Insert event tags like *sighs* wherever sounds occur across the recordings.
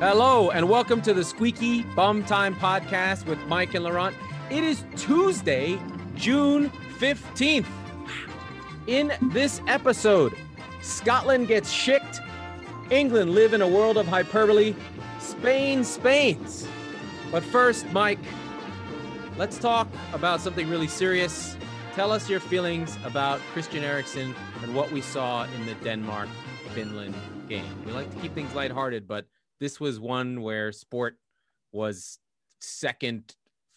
Hello, and welcome to the Squeaky Bum Time podcast with Mike and Laurent. It is Tuesday, June 15th. In this episode, Scotland gets shicked, England live in a world of hyperbole, Spain Spains. But first, Mike, let's talk about something really serious. Tell us your feelings about Christian Eriksen and what we saw in the Denmark Finland game. We like to keep things lighthearted, but this was one where sport was second,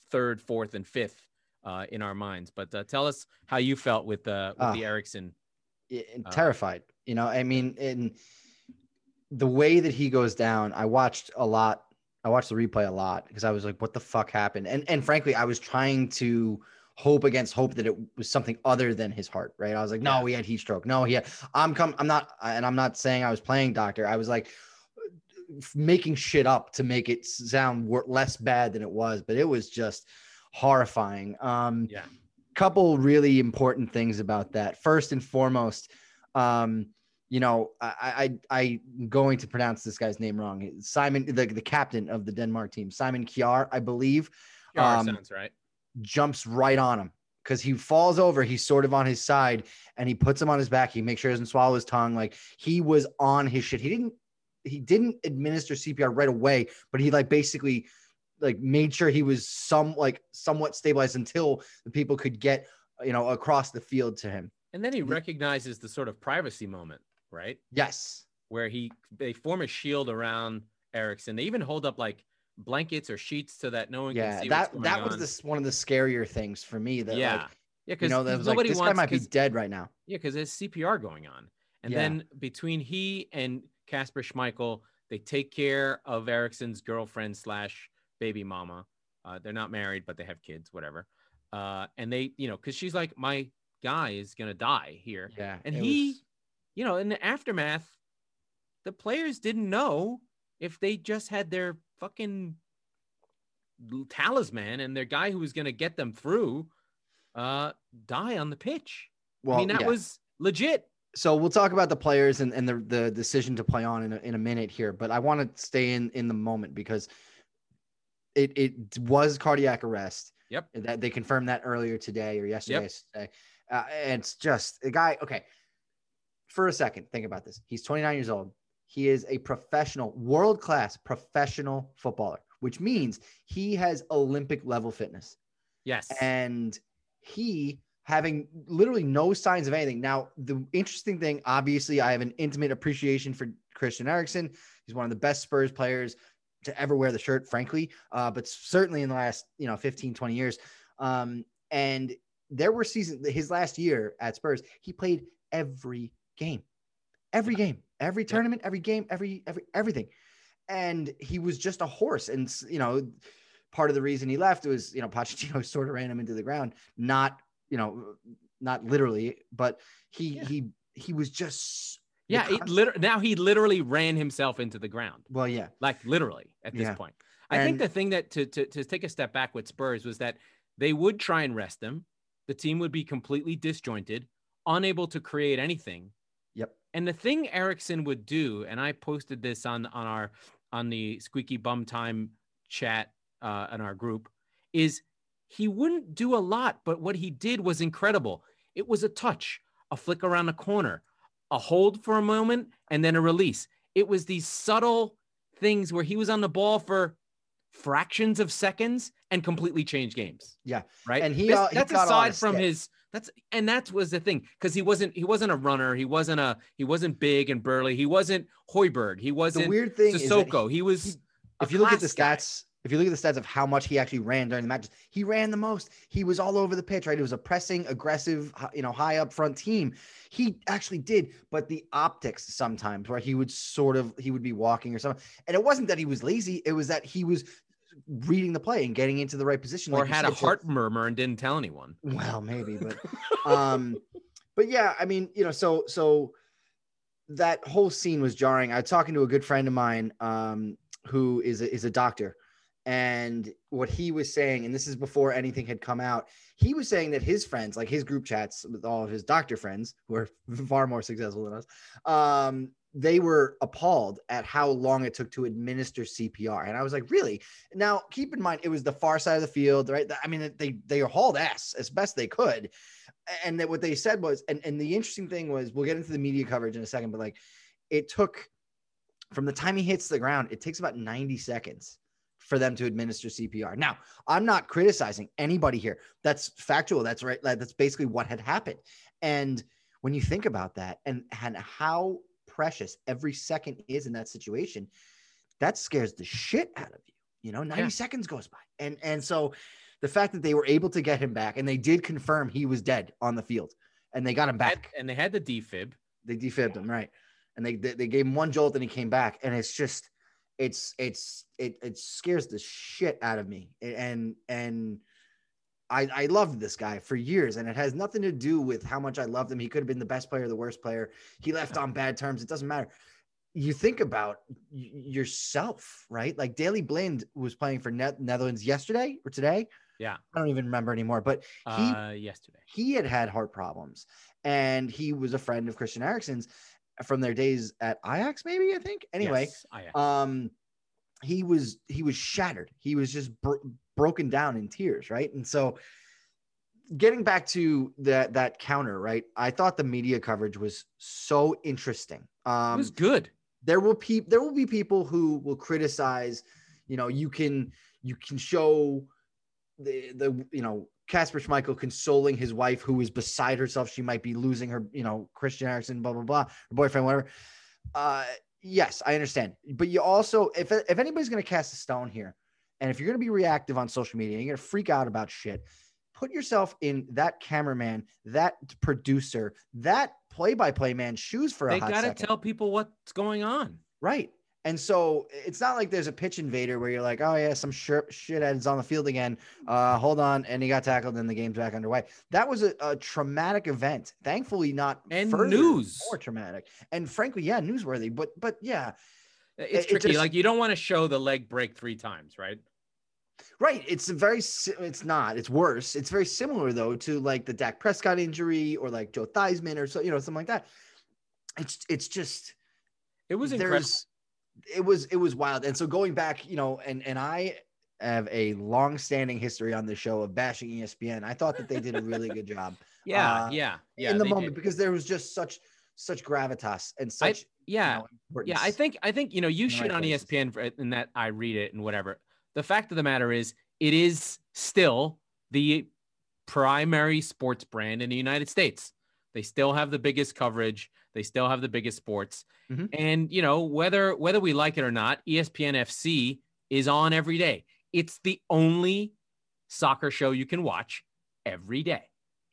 third, fourth, and fifth uh, in our minds. But uh, tell us how you felt with, uh, with the Ah. Eriksen. Terrified. You know, I mean, in the way that he goes down, I watched a lot. I watched the replay a lot because I was like, "What the fuck happened?" And and frankly, I was trying to hope against hope that it was something other than his heart. Right? I was like, "No, he had heat stroke. No, he had." I'm come. I'm not. And I'm not saying I was playing doctor. I was like making shit up to make it sound less bad than it was, but it was just horrifying. Um, Yeah. couple really important things about that. First and foremost, um, you know, I, I I'm going to pronounce this guy's name wrong. Simon, the, the captain of the Denmark team, Simon Kjær, I believe, Yar um, sounds right. jumps right on him because he falls over. He's sort of on his side and he puts him on his back. He makes sure he doesn't swallow his tongue. Like he was on his shit. He didn't he didn't administer CPR right away, but he like basically like made sure he was some like somewhat stabilized until the people could get you know across the field to him. And then he recognizes the sort of privacy moment, right? Yes. Where he they form a shield around Eriksen. They even hold up like blankets or sheets so that no one Yeah, can see that that was on. this one of the scarier things for me. That yeah. like, yeah, you because know, that was like this guy might be dead right now. Yeah, because there's CPR going on. And Yeah. then between he and Kasper Schmeichel, they take care of Eriksen's girlfriend slash baby mama. Uh, they're not married, but they have kids, whatever. Uh, and they, you know, because she's like, my guy is gonna die here. Yeah, And he, was- you know, in the aftermath, the players didn't know if they just had their fucking talisman and their guy who was gonna get them through uh die on the pitch. well, I mean, that yeah. was legit. So we'll talk about the players and, and the, the decision to play on in a, in a minute here, but I want to stay in in the moment because it it was cardiac arrest. Yep. That they confirmed that earlier today or yesterday. Should. Uh, and it's just a guy. Okay. For a second, think about this. He's 29 years old. He is a professional, world class professional footballer, which means he has Olympic level fitness Yes. and he having literally no signs of anything. Now, the interesting thing, obviously, I have an intimate appreciation for Christian Eriksen. He's one of the best Spurs players to ever wear the shirt, frankly, uh, but certainly in the last, you know, 15, 20 years. Um, and there were seasons, his last year at Spurs, he played every game, every game, every tournament, every game, every, every, everything. And he was just a horse. And, you know, part of the reason he left was, you know, *laughs* Pochettino sort of ran him into the ground, not, you know, not literally, but he, Yeah. he, he was just, yeah, he liter- now he literally ran himself into the ground. well, yeah, Like literally at this Yeah. point. I think the thing that to, to to take a step back with Spurs was that they would try and rest him. The team would be completely disjointed, unable to create anything. Yep. And the thing Eriksen would do, and I posted this on on our on the Squeaky Bum Time chat uh, in our group, is he wouldn't do a lot, but what he did was incredible. It was a touch, a flick around the corner, a hold for a moment, and then a release. It was these subtle things where he was on the ball for fractions of seconds and completely changed games. Yeah. Right. And he, This- uh, he that's aside from stick. his that's and that was the thing because he wasn't he wasn't a runner. He wasn't a he wasn't big and burly. He wasn't Højbjerg. He wasn't weird thing Sissoko. He, was. he- a if you look at the stats, if you look at the stats of how much he actually ran during the matches, he ran the most. He was all over the pitch, right? It was a pressing, aggressive, you know, high up front team. He actually did, but the optics sometimes where he would sort of he would be walking or something, and it wasn't that he was lazy; it was that he was reading the play and getting into the right position, or like had a so- heart murmur and didn't tell anyone. well, maybe, but *laughs* um, but yeah, I mean, you know, so so that whole scene was jarring. I was talking to a good friend of mine, um, who is a, is a doctor, and what he was saying, and this is before anything had come out, he was saying that his friends, like his group chats with all of his doctor friends, who are *laughs* far more successful than us, um, they were appalled at how long it took to administer CPR. And I was like, really? Now, keep in mind, it was the far side of the field, right? I mean, they they hauled ass as best they could. And that what they said was, and, and the interesting thing was, we'll get into the media coverage in a second, but like it took from the time he hits the ground, it takes about 90 seconds for them to administer CPR. Now, I'm not criticizing anybody here. That's factual. That's right. That's basically what had happened. And when you think about that and, and how precious every second is in that situation, that scares the shit out of you. You know, 90 yeah. seconds goes by. And and so the fact that they were able to get him back and they did confirm he was dead on the field and they got him back. And they had the defib. They defibbed him, right. And they, they, they gave him one jolt and he came back. And it's just it's it's it it scares the shit out of me. And and I, I loved this guy for years, and it has nothing to do with how much I loved him. He could have been the best player, the worst player. He left on bad terms. It doesn't matter. You think about yourself, right? Like Daley Blind was playing for ne- Netherlands yesterday or today. Yeah, I don't even remember anymore. But he uh, yesterday he had had heart problems, and he was a friend of Christian Eriksen's from their days at Ajax, maybe I think. Anyway, yes, um, he was he was shattered. He was just bro- broken down in tears, right? And so getting back to that that counter, right? I thought the media coverage was so interesting. Um, it was good. There will pe- there will be people who will criticize. You know, you can you can show the the you know Kasper Schmeichel consoling his wife who is beside herself. She might be losing her, you know, Christian Eriksen, blah blah blah, her boyfriend, whatever. Uh, yes, I understand, but you also, if if anybody's going to cast a stone here, and if you're going to be reactive on social media, you're going to freak out about shit. Put yourself in that cameraman, that producer, that play-by-play man shoes for a they gotta tell people what's going on. Right. And so it's not like there's a pitch invader where you're like, oh yeah, some shit shitheads on the field again. Uh, hold on, and he got tackled, and the game's back underway. That was a, a traumatic event. Thankfully, not and news more traumatic, and frankly, yeah, newsworthy. But but yeah, it's it, tricky. It just, like you don't want to show the leg break three times, right? Right. It's a very. It's not. It's worse. It's very similar though to like the Dak Prescott injury or like Joe Theismann or so you know something like that. It's it's just. It was incredible. It was it was wild. And so going back, you know, and and I have a long-standing history on the show of bashing ESPN. I thought that they did a really good job. *laughs* Yeah, uh, yeah, yeah. In the moment, did. because there was just such such gravitas and such. I, yeah, you know, yeah. I think I think you know you shit on ESPN for, in that I read it and whatever the fact of the matter is, it is still the primary sports brand in the United States. They still have the biggest coverage. They still have the biggest sports. Mm-hmm. And you know, whether whether we like it or not, ESPN FC is on every day. It's the only soccer show you can watch every day.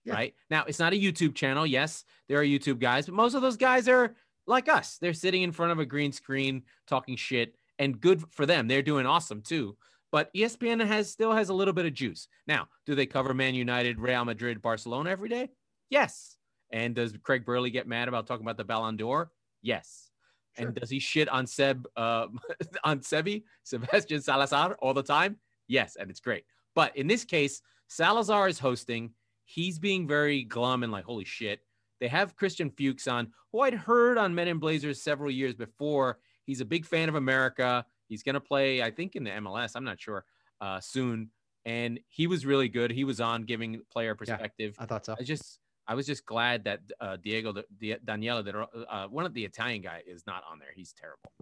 Yeah. Right? Now, it's not a YouTube channel. Yes, there are YouTube guys, but most of those guys are like us. They're sitting in front of a green screen talking shit and good for them. They're doing awesome too. But ESPN has still has a little bit of juice. Now, do they cover Man United, Real Madrid, Barcelona every day? Yes. And does Craig Burley get mad about talking about the Ballon d'Or? Yes. Sure. And does he shit on Seb uh, *laughs* on Sebi, Sebastian Salazar all the time? Yes, and it's great. But in this case, Salazar is hosting. He's being very glum and like, holy shit. They have Christian Fuchs on, who I'd heard on Men in Blazers several years before. He's a big fan of America. He's going to play, I think, in the MLS. I'm not sure uh, soon. And he was really good. He was on giving player perspective. Yeah, I thought so. I just, I was just glad that uh, Diego, the, Daniela, that uh, one of the Italian guy is not on there. He's terrible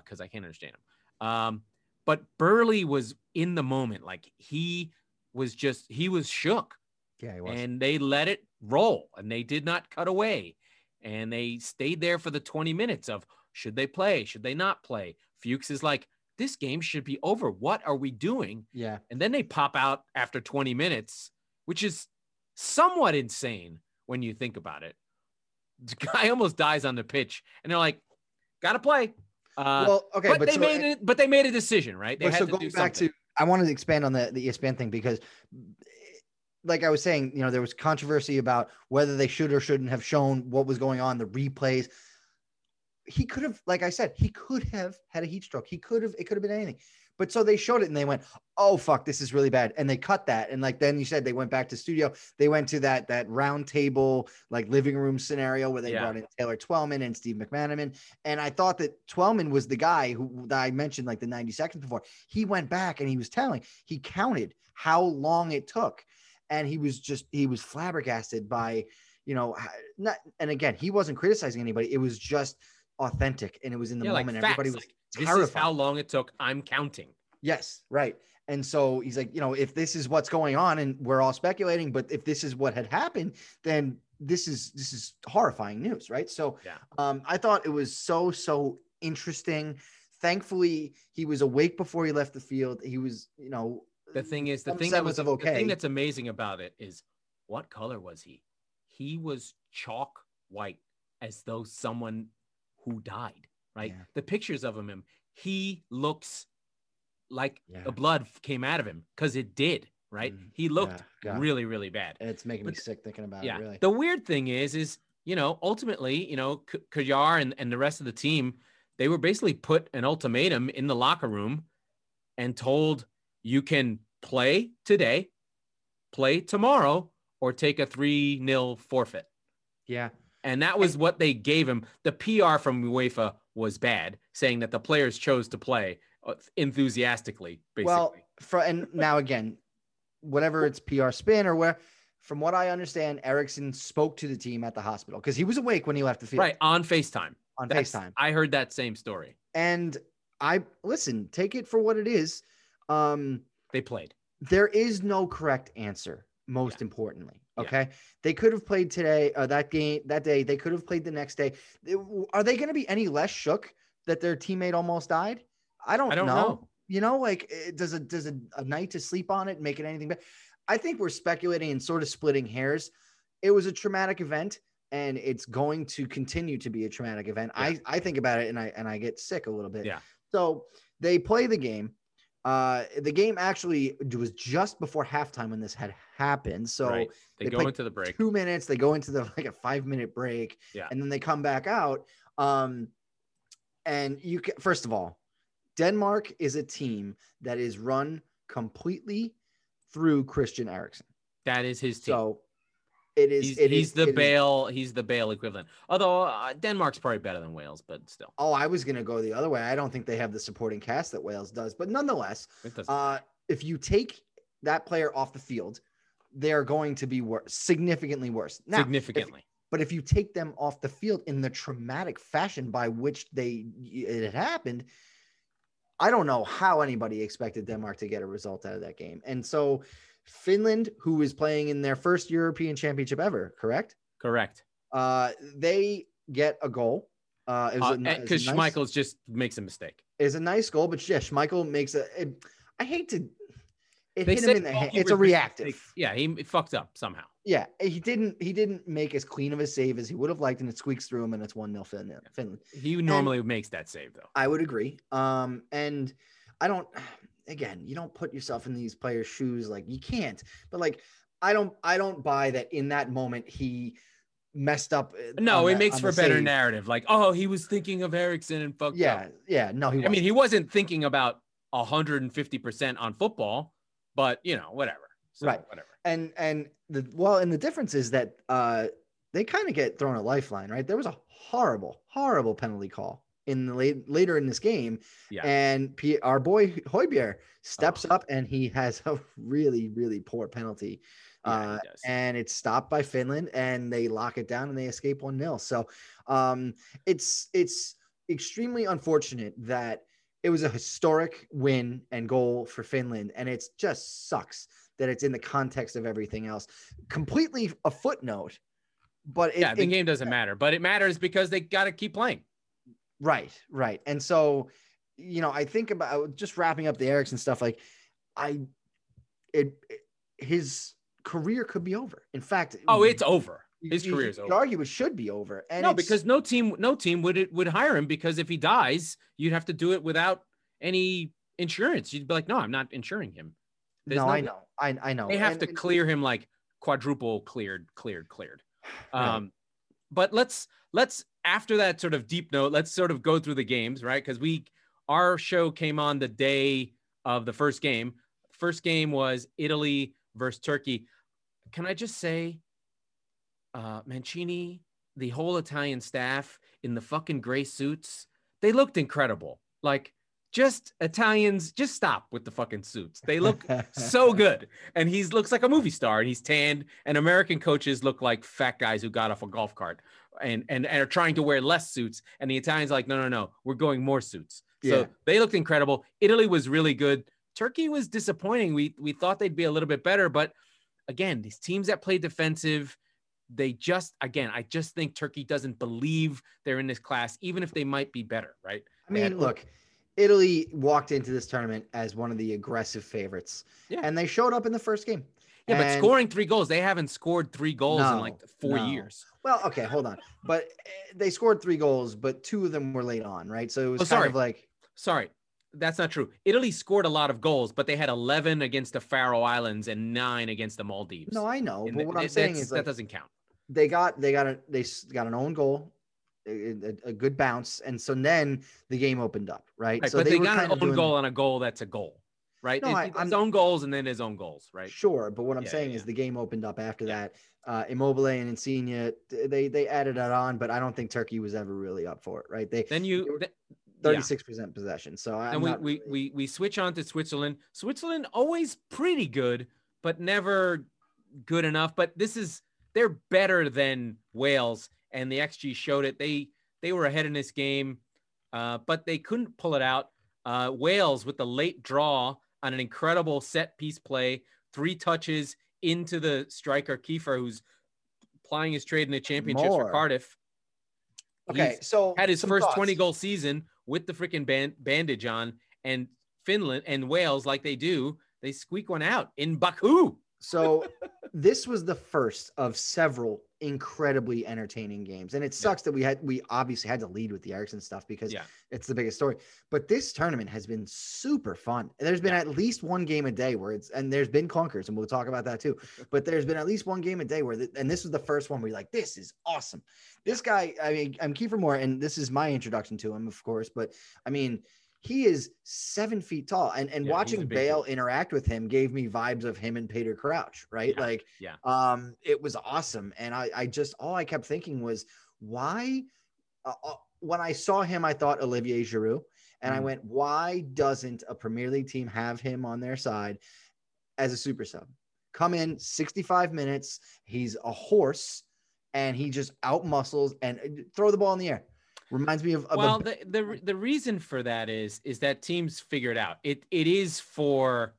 because uh, I can't understand him. Um, but Burley was in the moment, like he was just, he was shook. Yeah, he was. And they let it roll, and they did not cut away, and they stayed there for the 20 minutes of should they play, should they not play, Fuchs is like, this game should be over. What are we doing? Yeah. And then they pop out after 20 minutes, which is somewhat insane when you think about it. The guy *laughs* almost dies on the pitch, and they're like, "Gotta play." Uh, well, okay, but, but they so, made it. But they made a decision, right? They had so to going back something. to, I wanted to expand on the the ESPN thing because, like I was saying, you know, there was controversy about whether they should or shouldn't have shown what was going on, the replays he could have, like I said, he could have had a heat stroke. He could have, it could have been anything. But so they showed it and they went, "Oh fuck, this is really bad," and they cut that. And like then you said, they went back to studio. They went to that that round table like living room scenario where they Yeah. brought in Taylor Twellman and Steve McManaman. And I thought that Twellman was the guy who that I mentioned like the 90 seconds before. He went back and he was telling, he counted how long it took, and he was just he was flabbergasted by you know not and again he wasn't criticizing anybody. It was just authentic and it was in the yeah, like moment. facts. Everybody was like, this is how long it took. I'm counting. Yes, right. And so he's like, you know, if this is what's going on, and we're all speculating, but if this is what had happened, then this is this is horrifying news, right? So, Yeah. um, I thought it was so so interesting. Thankfully, he was awake before he left the field. He was, you know, The thing is, the thing that was of the thing that's amazing about it is what color was he? He was chalk white, as though someone who died. Right. Yeah. The pictures of him, he looks like Yeah. the blood came out of him because it did. Right. Mm, He looked yeah, really, really bad. And it's making me sick thinking about yeah. it. Really, The weird thing is, is you know, ultimately, you know, K- Kajar and, and the rest of the team, they were basically put an ultimatum in the locker room and told you can play today, play tomorrow, or take a three nil forfeit. yeah, And that was what they gave him. The PR from UEFA was bad, saying that the players chose to play uh, enthusiastically, basically. Well, for and *laughs* now again, whatever it's PR spin or where, from what I understand, Eriksen spoke to the team at the hospital because he was awake when he left the field right on FaceTime. on That's- FaceTime. I heard that same story. And I listen, take it for what it is. Um, They played. there is no correct answer, most importantly. Yeah. Okay. They could have played today, uh, that game, that day. They could have played the next day. Are they going to be any less shook that their teammate almost died? I don't, I don't know. know. You know, like eh, does a does a, a night to sleep on it make it anything better? I think we're speculating and sort of splitting hairs. It was a traumatic event, and it's going to continue to be a traumatic event. Yeah. I I think about it and I and I get sick a little bit. Yeah. So they play the game. Uh, the game actually was just before halftime when this had happened. So right. They, they go into the break. two minutes, they go into the like a five minute break, Yeah. and then they come back out. Um, and you can first of all, Denmark is a team that is run completely through Christian Eriksen. That is his team. So it is. he's it he's is- the it is-. He's the Bale equivalent. Although uh, Denmark's probably better than Wales, but still, Oh, I was gonna go the other way. I don't think they have the supporting cast that Wales does, but nonetheless, uh, if you take that player off the field, they're going to be worse, significantly worse. Now, if- significantly. but if you take them off the field in the traumatic fashion by which they it had happened, I don't know how anybody expected Denmark to get a result out of that game. And so Finland, who is playing in their first European championship ever, correct? Correct. Uh, they get a goal. Uh, it was a ni- it was a Because nice- Schmeichel's just makes a mistake. It's a nice goal, but yeah, Schmeichel makes a. It, I hate to. It They hit him in the goalkeeper It's a reactive. mistake. Yeah, he fucked up somehow. Yeah, he didn't. He didn't make as clean of a save as he would have liked, and it squeaks through him, and it's one 0 Finland. Finland. He normally makes that save though. I would agree. Um, and I don't. Again, you don't put yourself in these players' shoes. Like you can't. But like, I don't. I don't buy that in that moment he messed up. uh, No, it the- makes for a better save. narrative. Like, oh, he was thinking of Eriksen and fucked Yeah, up. yeah. Yeah. No, he. I mean, he wasn't thinking about 150% on football, but you know, whatever. So, Right. Whatever. and and the well and the difference is that uh they kind of get thrown a lifeline right there was a horrible horrible penalty call in the late later in this game Yeah. and P, our boy Højbjerg steps up and he has a really really poor penalty Yeah, uh and it's stopped by Finland and they lock it down and they escape one nil. so um it's it's extremely unfortunate that it was a historic win and goal for Finland and it just sucks that it's in the context of everything else completely a footnote but it, yeah, the in- game doesn't matter, but it matters because they got to keep playing. Right right and so you know I think about just wrapping up the Eriksen stuff like I it, it- his career could be over in fact Oh, it's over. you- His you career's could over. argue it should be over and no, because no team, no team would it would hire him because if he dies, you'd have to do it without any insurance. You'd be like, no, I'm not insuring him. There's no, no- I know I I know They have And- to clear him like quadruple cleared, cleared, cleared. *sighs* Right. Um, But let's let's after that sort of deep note, let's sort of go through the games, right? Because we our show came on the day of the first game. First game was Italy versus Turkey. Can I just say, uh, Mancini, the whole Italian staff in the fucking gray suits, they looked incredible. Like just Italians, just stop with the fucking suits. They look *laughs* so good. And he looks like a movie star and he's tanned. And American coaches look like fat guys who got off a golf cart and, and, and are trying to wear less suits. And the Italians like, no, no, no, we're going more suits. So yeah. they looked incredible. Italy was really good. Turkey was disappointing. We we thought they'd be a little bit better, but again, these teams that play defensive, they just again, I just think Turkey doesn't believe they're in this class, even if they might be better, right? I mean, look, Italy walked into this tournament as one of the aggressive favorites, yeah. and they showed up in the first game. Yeah, and... but scoring three goals, they haven't scored three goals no, in like four no. years. Well, okay, hold on, but eh, they scored three goals, but two of them were late on, right? So it was oh, kind of like sorry, that's not true. Italy scored a lot of goals, but they had 11 against the Faroe Islands and nine against the Maldives. No, I know, but what I'm saying is like, that doesn't count. They got they got a they got an own goal, a, a, good bounce, and so then the game opened up, right? right so but they, they got an own doing... goal on a goal that's a goal, right? No, it, I, his own goals and then his own goals, right? Sure, but what I'm yeah, saying yeah. is the game opened up after yeah. that. Uh, Immobile and Insigne, they they added it on, but I don't think Turkey was ever really up for it, right? They then you 36 percent possession. So I'm and we, not... we we we switch on to Switzerland. Switzerland always pretty good, but never good enough. But this is they're better than Wales, and the XG showed it. They they were ahead in this game, uh, but they couldn't pull it out. Uh, Wales with the late draw on an incredible set piece play, three touches into the striker Kieffer, who's plying his trade in the championships More. for Cardiff. Okay, He's so had his first thoughts. 20 goal season with the freaking band- bandage on, and Finland and Wales, like they do, they squeak one out in Baku. So this was the first of several incredibly entertaining games. And it sucks yeah. that we had we obviously had to lead with the Eriksen stuff because yeah. it's the biggest story. But this tournament has been super fun. There's been yeah. at least one game a day where it's and there's been clunkers, and we'll talk about that too. *laughs* But there's been at least one game a day where the, and this was the first one where you're like, this is awesome. This guy, I mean, I'm Kieffer Moore, and this is my introduction to him, of course. But I mean, he is seven feet tall and and yeah, watching bale dude. interact with him gave me vibes of him and peter crouch right yeah, like yeah um it was awesome and i i just all i kept thinking was why uh, uh, when i saw him i thought olivier giroud and mm. i went why doesn't a premier league team have him on their side as a super sub come in 65 minutes he's a horse and he just out muscles and uh, throw the ball in the air Reminds me of, of well, a- the, the the reason for that is is that teams figured out it it is for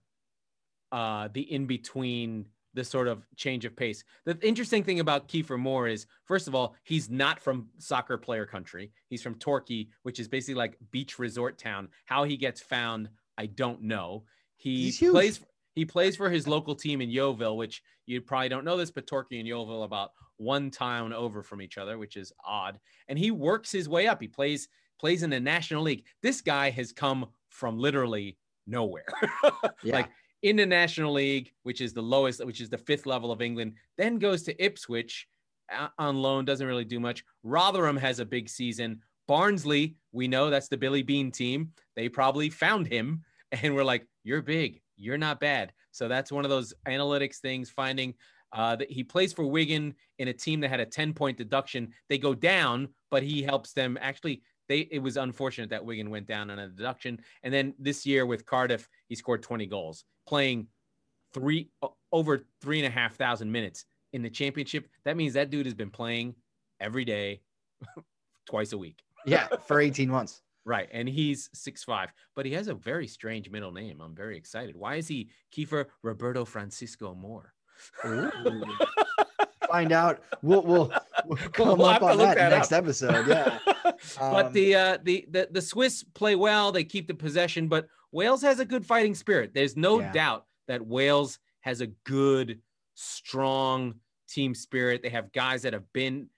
uh the in between the sort of change of pace. The interesting thing about Kieffer Moore is, first of all, he's not from soccer player country. He's from Torquay, which is basically like beach resort town. How he gets found, I don't know. He plays he plays for his local team in Yeovil, which you probably don't know this, but Torquay and Yeovil about one town over from each other, which is odd. And he works his way up. He plays plays in the National League. This guy has come from literally nowhere. *laughs* yeah. Like in the National League, which is the lowest, which is the fifth level of England, then goes to Ipswich uh, on loan, doesn't really do much. Rotherham has a big season. Barnsley, we know that's the Billy Beane team. They probably found him *laughs* and we're like, you're big you're not bad. So that's one of those analytics things, finding uh, that he plays for Wigan in a team that had a 10 point deduction. They go down, but he helps them actually. They, it was unfortunate that Wigan went down on a deduction. And then this year with Cardiff, he scored 20 goals, playing three over three and a half thousand minutes in the championship. That means that dude has been playing every day, *laughs* twice a week. yeah, for 18 months. Right. And he's six five, but he has a very strange middle name. I'm very excited. Why is he Kieffer Roberto Francisco Moore? *laughs* Find out. We'll we'll, we'll *laughs* come we'll up on that, that next episode. Yeah. *laughs* Um, but the uh the, the the Swiss play well, they keep the possession, but Wales has a good fighting spirit. There's no yeah. doubt that Wales has a good, strong team spirit. They have guys that have been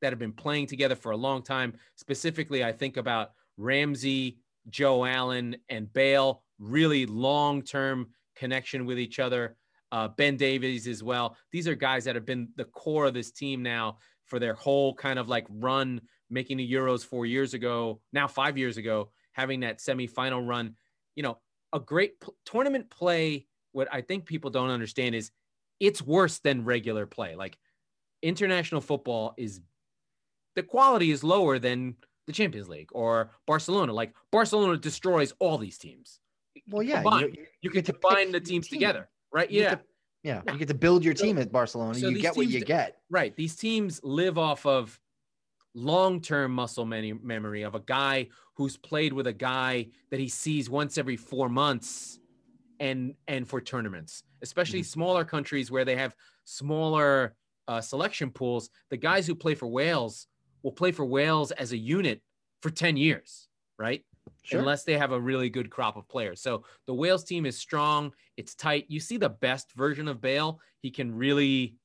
that have been playing together for a long time. Specifically, I think about Ramsey, Joe Allen, and Bale, really long term connection with each other. Uh, ben Davies as well. These are guys that have been the core of this team now for their whole kind of like run making the Euros four years ago, now five years ago, having that semifinal run. You know, a great p- tournament play. What I think people don't understand is it's worse than regular play. Like international football is the quality is lower than the Champions League or Barcelona. Like Barcelona destroys all these teams. Well, yeah, Combine. you, You get to bind the teams team. together, right? You Yeah. to- yeah, you get to build your So- team at Barcelona. so you get what you get. Right. These teams live off of long-term muscle many memory of a guy who's played with a guy that he sees once every four months and and for tournaments, especially smaller countries where they have smaller uh, selection pools. The guys who play for Wales will play for Wales as a unit for 10 years, right? Sure. unless they have a really good crop of players. So the Wales team is strong. It's tight. You see the best version of Bale. He can really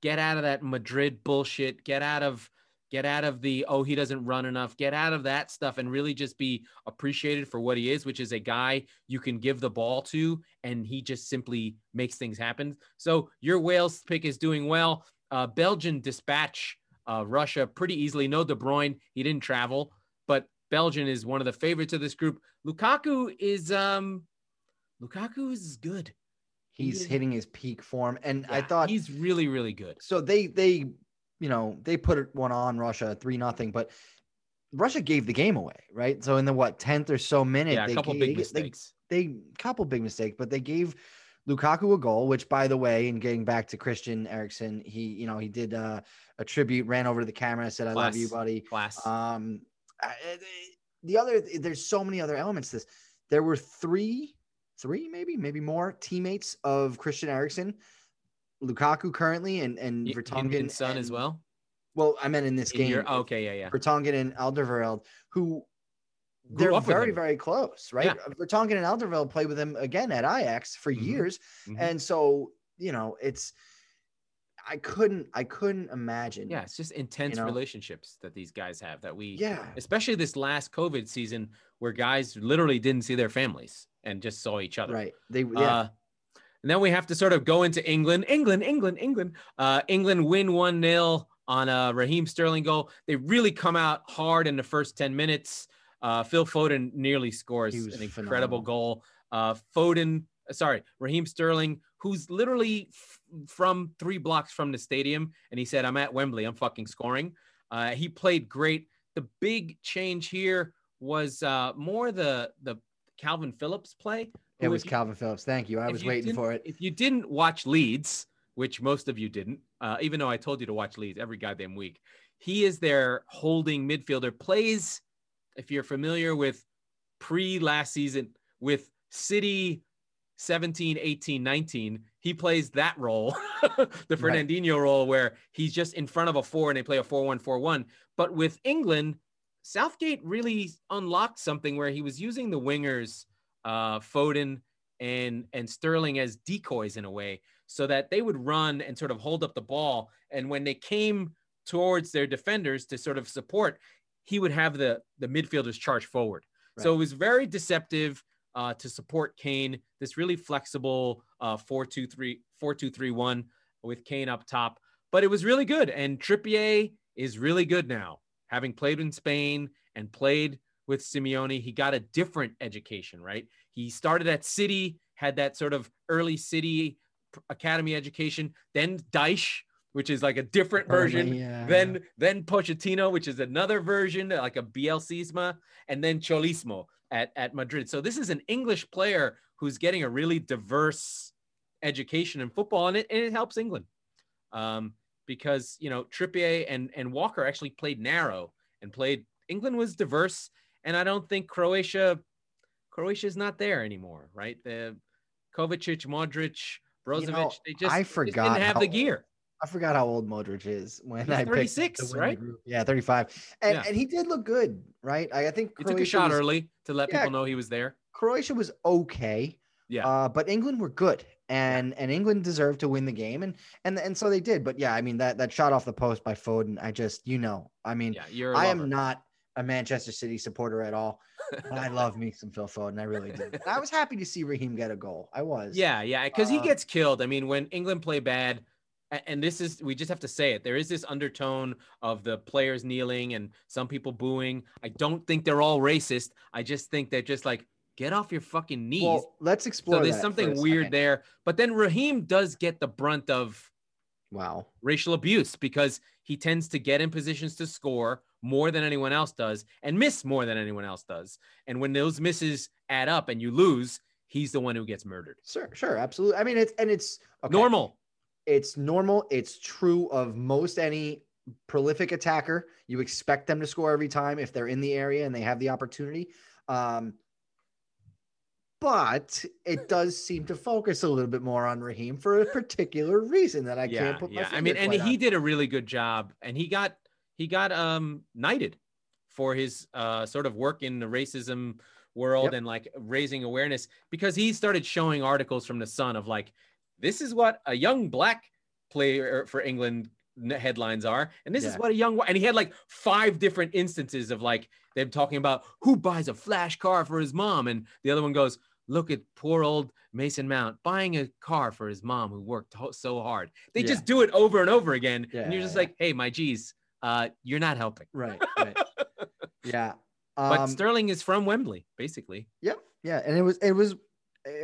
get out of that Madrid bullshit. Get out of get out of the oh he doesn't run enough. Get out of that stuff and really just be appreciated for what he is, which is a guy you can give the ball to and he just simply makes things happen. So your Wales pick is doing well. Uh, Belgian dispatch uh, Russia pretty easily. No De Bruyne. He didn't travel, but Belgium is one of the favorites of this group. Lukaku is um Lukaku is good. He's is- hitting his peak form, and I thought he's really really good. so. They they you know they put one on Russia three nothing, but Russia gave the game away, right? So in the what tenth or so minute, Yeah, a they couple gave- big they- they couple big mistakes, but they gave Lukaku a goal, which by the way, and getting back to Christian Eriksen, he, you know, he did uh, a tribute, ran over to the camera, said, I love you, buddy. Class. Um, I- the other, there's so many other elements to this. There were three, three, maybe, maybe more teammates of Christian Eriksen, Lukaku currently, and, and Vertonghen. Hinman's son as well. Well, I meant in this In game. your- okay, yeah, yeah. Vertonghen and Alderweireld, who they're very, very close, right? Yeah. Vertonghen and Alderweireld played with him again at Ajax for Mhm. years, Mhm. and so you know, it's I couldn't, I couldn't imagine. Yeah, it's just intense know? relationships that these guys have that we yeah, especially this last COVID season where guys literally didn't see their families and just saw each other. right. They, yeah, Uh, and then we have to sort of go into England, England, England, England. Uh, England win 1 0 on a Raheem Sterling goal. They really come out hard in the first 10 minutes. Uh, Phil Foden nearly scores He an incredible phenomenal. goal. Uh, Foden, uh, sorry, Raheem Sterling, who's literally f- from three blocks from the stadium. And he said, I'm at Wembley, I'm fucking scoring. Uh, he played great. The big change here was uh, more the, the Kalvin Phillips play. it was you- Kalvin Phillips. Thank you. I was you waiting for it. If you didn't watch Leeds, which most of you didn't, uh, even though I told you to watch Leeds every goddamn week, he is their holding midfielder. Plays, if you're familiar with pre last season with City 17, 18, 19, he plays that role, *laughs* the Right. Fernandinho role, where he's just in front of a four and they play a 4 1 4 1. But with England, Southgate really unlocked something where he was using the wingers, uh, Foden and and Sterling as decoys in a way, so that they would run and sort of hold up the ball. And when they came towards their defenders to sort of support, he would have the the midfielders charge forward. So it was very deceptive uh, to support Kane. This really flexible uh, 4-2-3 4-2-3-1 with Kane up top, but it was really good. And Trippier is really good now, having played in Spain and played with Simeone. He got a different education, right? He started at City, had that sort of early City academy education, then Dyche, which is like a different version Yeah. then then Pochettino, which is another version, like a Bielsismo, and then Cholismo at, at Madrid. So this is an English player who's getting a really diverse education in football, and it, and it helps England. Um, because you know Trippier and, and Walker actually played narrow and played England was diverse, and I don't think Croatia Croatia's not there anymore, right? The Kovacic, Modric, Brozovic, know, they just, I forgot they didn't have how the gear. I forgot how old Modric is when I picked 36, to the right? Yeah, 35. And Yeah. and he did look good, right? I, I think He took a shot was, early to let Yeah. people know he was there. Croatia was okay. Yeah. Uh, but England were good. And and England deserved to win the game. And and and so they did. But yeah, I mean that that shot off the post by Foden, I just, you know, I mean, Yeah, you're. I am not a Manchester City supporter at all. But I love me some Phil Foden. I really do. And I was *laughs* happy to see Raheem get a goal. I was. Yeah, yeah, because he Uh, gets killed. I mean, when England play bad, and this is we just have to say it. There is this undertone of the players kneeling and some people booing. I don't think they're all racist. I just think they're just like get off your fucking knees. Well, let's explore. so there's something weird there. But then Raheem does get the brunt of Wow. racial abuse because he tends to get in positions to score more than anyone else does and miss more than anyone else does. And when those misses add up and you lose, he's the one who gets murdered. Sure, sure, absolutely. I mean, it's and it's okay. Normal. It's normal. It's true of most any prolific attacker. You expect them to score every time if they're in the area and they have the opportunity. Um, but it *laughs* does seem to focus a little bit more on Raheem for a particular reason that I yeah, can't put my yeah. I mean, and he on. did a really good job, and he got he got um knighted for his uh sort of work in the racism world Yep. and like raising awareness because he started showing articles from the Sun of like this is what a young black player for England headlines are, and this is what a young and he had like five different instances of like them talking about who buys a flash car for his mom, and the other one goes. Look at poor old Mason Mount buying a car for his mom who worked so hard. They Yeah. just do it over and over again. Yeah, and you're just yeah. like, hey, my G's, uh, you're not helping. right, right. *laughs* yeah. But Um, Sterling is from Wembley, basically. Yep. Yeah, and it was it was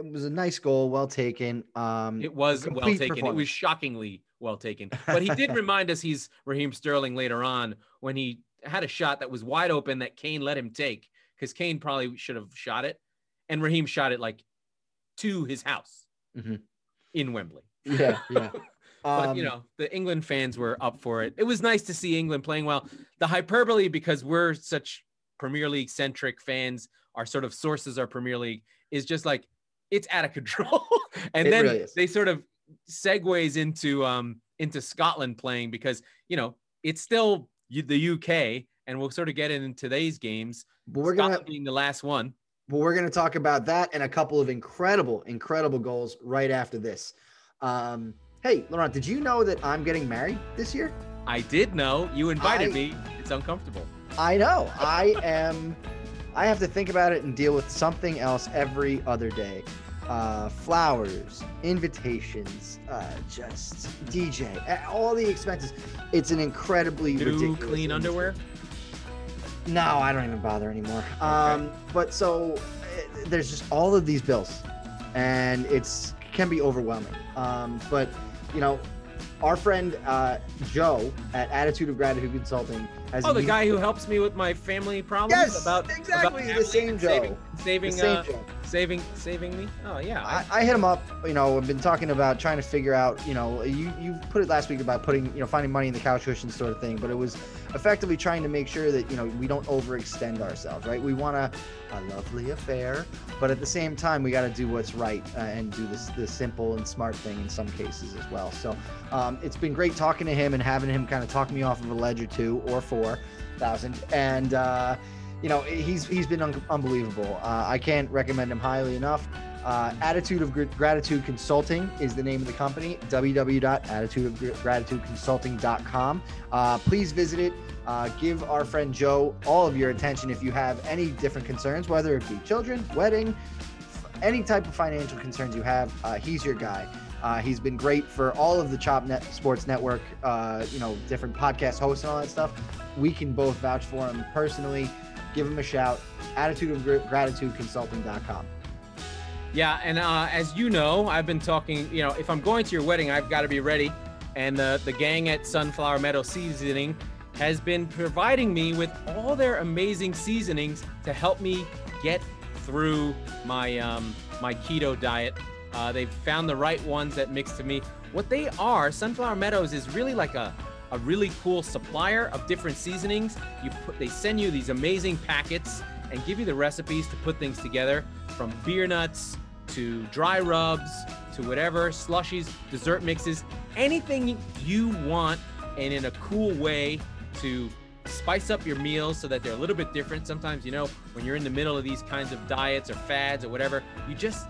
it was a nice goal, well taken. Um, It was well taken. It was shockingly well taken. *laughs* But he did remind us he's Raheem Sterling later on when he had a shot that was wide open that Kane let him take because Kane probably should have shot it. And Raheem shot it like to his house Mhm. in Wembley. yeah, yeah. *laughs* But you Um, know, the England fans were up for it. It was nice to see England playing well. The hyperbole, because we're such Premier League centric fans, our sort of sources are Premier League, is just like it's out of control. *laughs* and It then really they sort of segues into um into Scotland playing because you know it's still the UK, and we'll sort of get into today's games. but we're gonna being the last one. But we're going to talk about that and a couple of incredible, incredible goals right after this. Um, hey, Laurent, did you know that I'm getting married this year? I did know you invited I- me. It's uncomfortable. I know. I am. I have to think about it and deal with something else every other day. Uh, flowers, invitations, uh, just DJ, uh, all the expenses. It's an incredibly New ridiculous clean industry. underwear. No, I don't even bother anymore. Um, but so uh, there's just all of these bills, and it's can be overwhelming. Um, but you know, our friend uh, Joe at Attitude of Gratitude Consulting has Oh, the guy who helps me with my family problems Yes, about exactly, about the same Joe. saving, the same uh, Joe. Saving, saving me. Oh yeah, I- I, hit him up. You know, I've been talking about trying to figure out. You know, you you put it last week about putting you know finding money in the couch cushion sort of thing, but it was effectively trying to make sure that you know we don't overextend ourselves, right? We want a, a lovely affair, but at the same time we got to do what's right uh, and do this the simple and smart thing in some cases as well. So um, it's been great talking to him and having him kind of talk me off of a ledge or two or four thousand and. uh you know he's he's been un- unbelievable. Uh, I can't recommend him highly enough. Uh, Attitude of Gr- Gratitude Consulting is the name of the company. www.attitudeofgratitudeconsulting.com. Uh, please visit it. Uh, give our friend Joe all of your attention if you have any different concerns, whether it be children, wedding, any type of financial concerns you have. Uh, he's your guy. Uh, he's been great for all of the Chop Net Sports Network, uh, you know, different podcast hosts and all that stuff. We can both vouch for him personally. Give him a shout. Attitude of Gratitude Consulting.com. yeah. And uh, as you know, I've been talking. You know, if I'm going to your wedding, I've got to be ready. And the the gang at Sunflower Meadow Seasoning has been providing me with all their amazing seasonings to help me get through my um, my keto diet. Uh, they've found the right ones that mix to me. What they are, Sunflower Meadows is really like a a really cool supplier of different seasonings. You put they send you these amazing packets and give you the recipes to put things together from beer nuts to dry rubs to whatever slushies, dessert mixes, anything you want and in a cool way to spice up your meals so that they're a little bit different. Sometimes, you know, when you're in the middle of these kinds of diets or fads or whatever, you're just